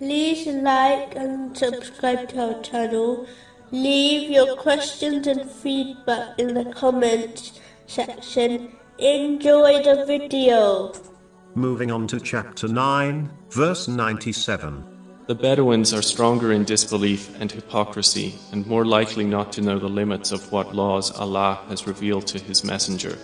like and subscribe to our channel. Leave your questions and feedback in the comments section. Enjoy the video. Moving on to chapter 9, verse 97. The Bedouins are stronger in disbelief and hypocrisy and more likely not to know the limits of what laws Allah has revealed to His Messenger.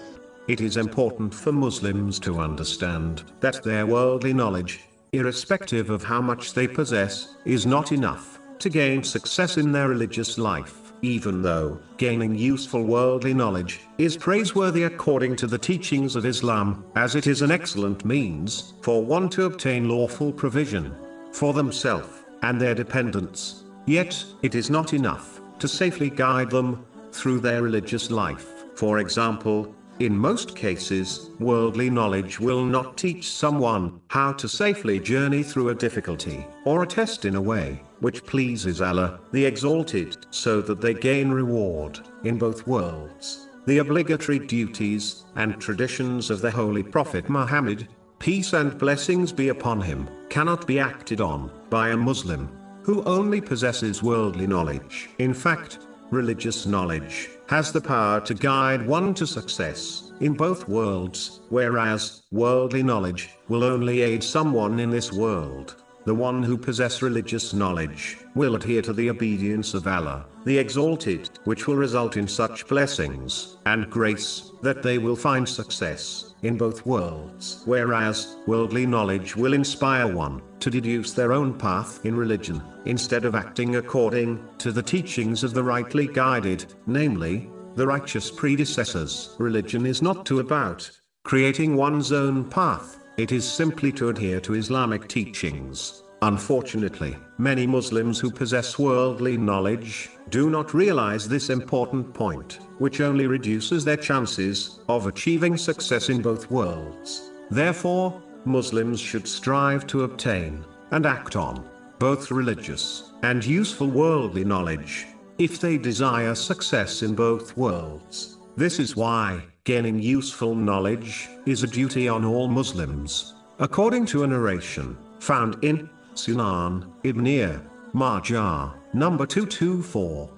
It is important for Muslims to understand that their worldly knowledge, irrespective of how much they possess, is not enough to gain success in their religious life, even though gaining useful worldly knowledge is praiseworthy according to the teachings of Islam, as it is an excellent means for one to obtain lawful provision for themselves and their dependents. Yet, it is not enough to safely guide them through their religious life. For example, in most cases, worldly knowledge will not teach someone how to safely journey through a difficulty or a test in a way which pleases Allah, the Exalted, so that they gain reward in both worlds. The obligatory duties and traditions of the Holy Prophet Muhammad, peace and blessings be upon him, cannot be acted on by a Muslim who only possesses worldly knowledge. In fact, religious knowledge has the power to guide one to success in both worlds, whereas worldly knowledge will only aid someone in this world. The one who possess religious knowledge will adhere to the obedience of Allah, the Exalted, which will result in such blessings and grace that they will find success in both worlds. Whereas worldly knowledge will inspire one to deduce their own path in religion, instead of acting according to the teachings of the rightly guided, namely, the righteous predecessors. Religion is not to about creating one's own path it is simply to adhere to Islamic teachings. Unfortunately, many Muslims who possess worldly knowledge do not realize this important point, which only reduces their chances of achieving success in both worlds. Therefore, Muslims should strive to obtain and act on both religious and useful worldly knowledge if they desire success in both worlds. This is why gaining useful knowledge is a duty on all Muslims. According to a narration found in Sunan Ibn Majah, number 224,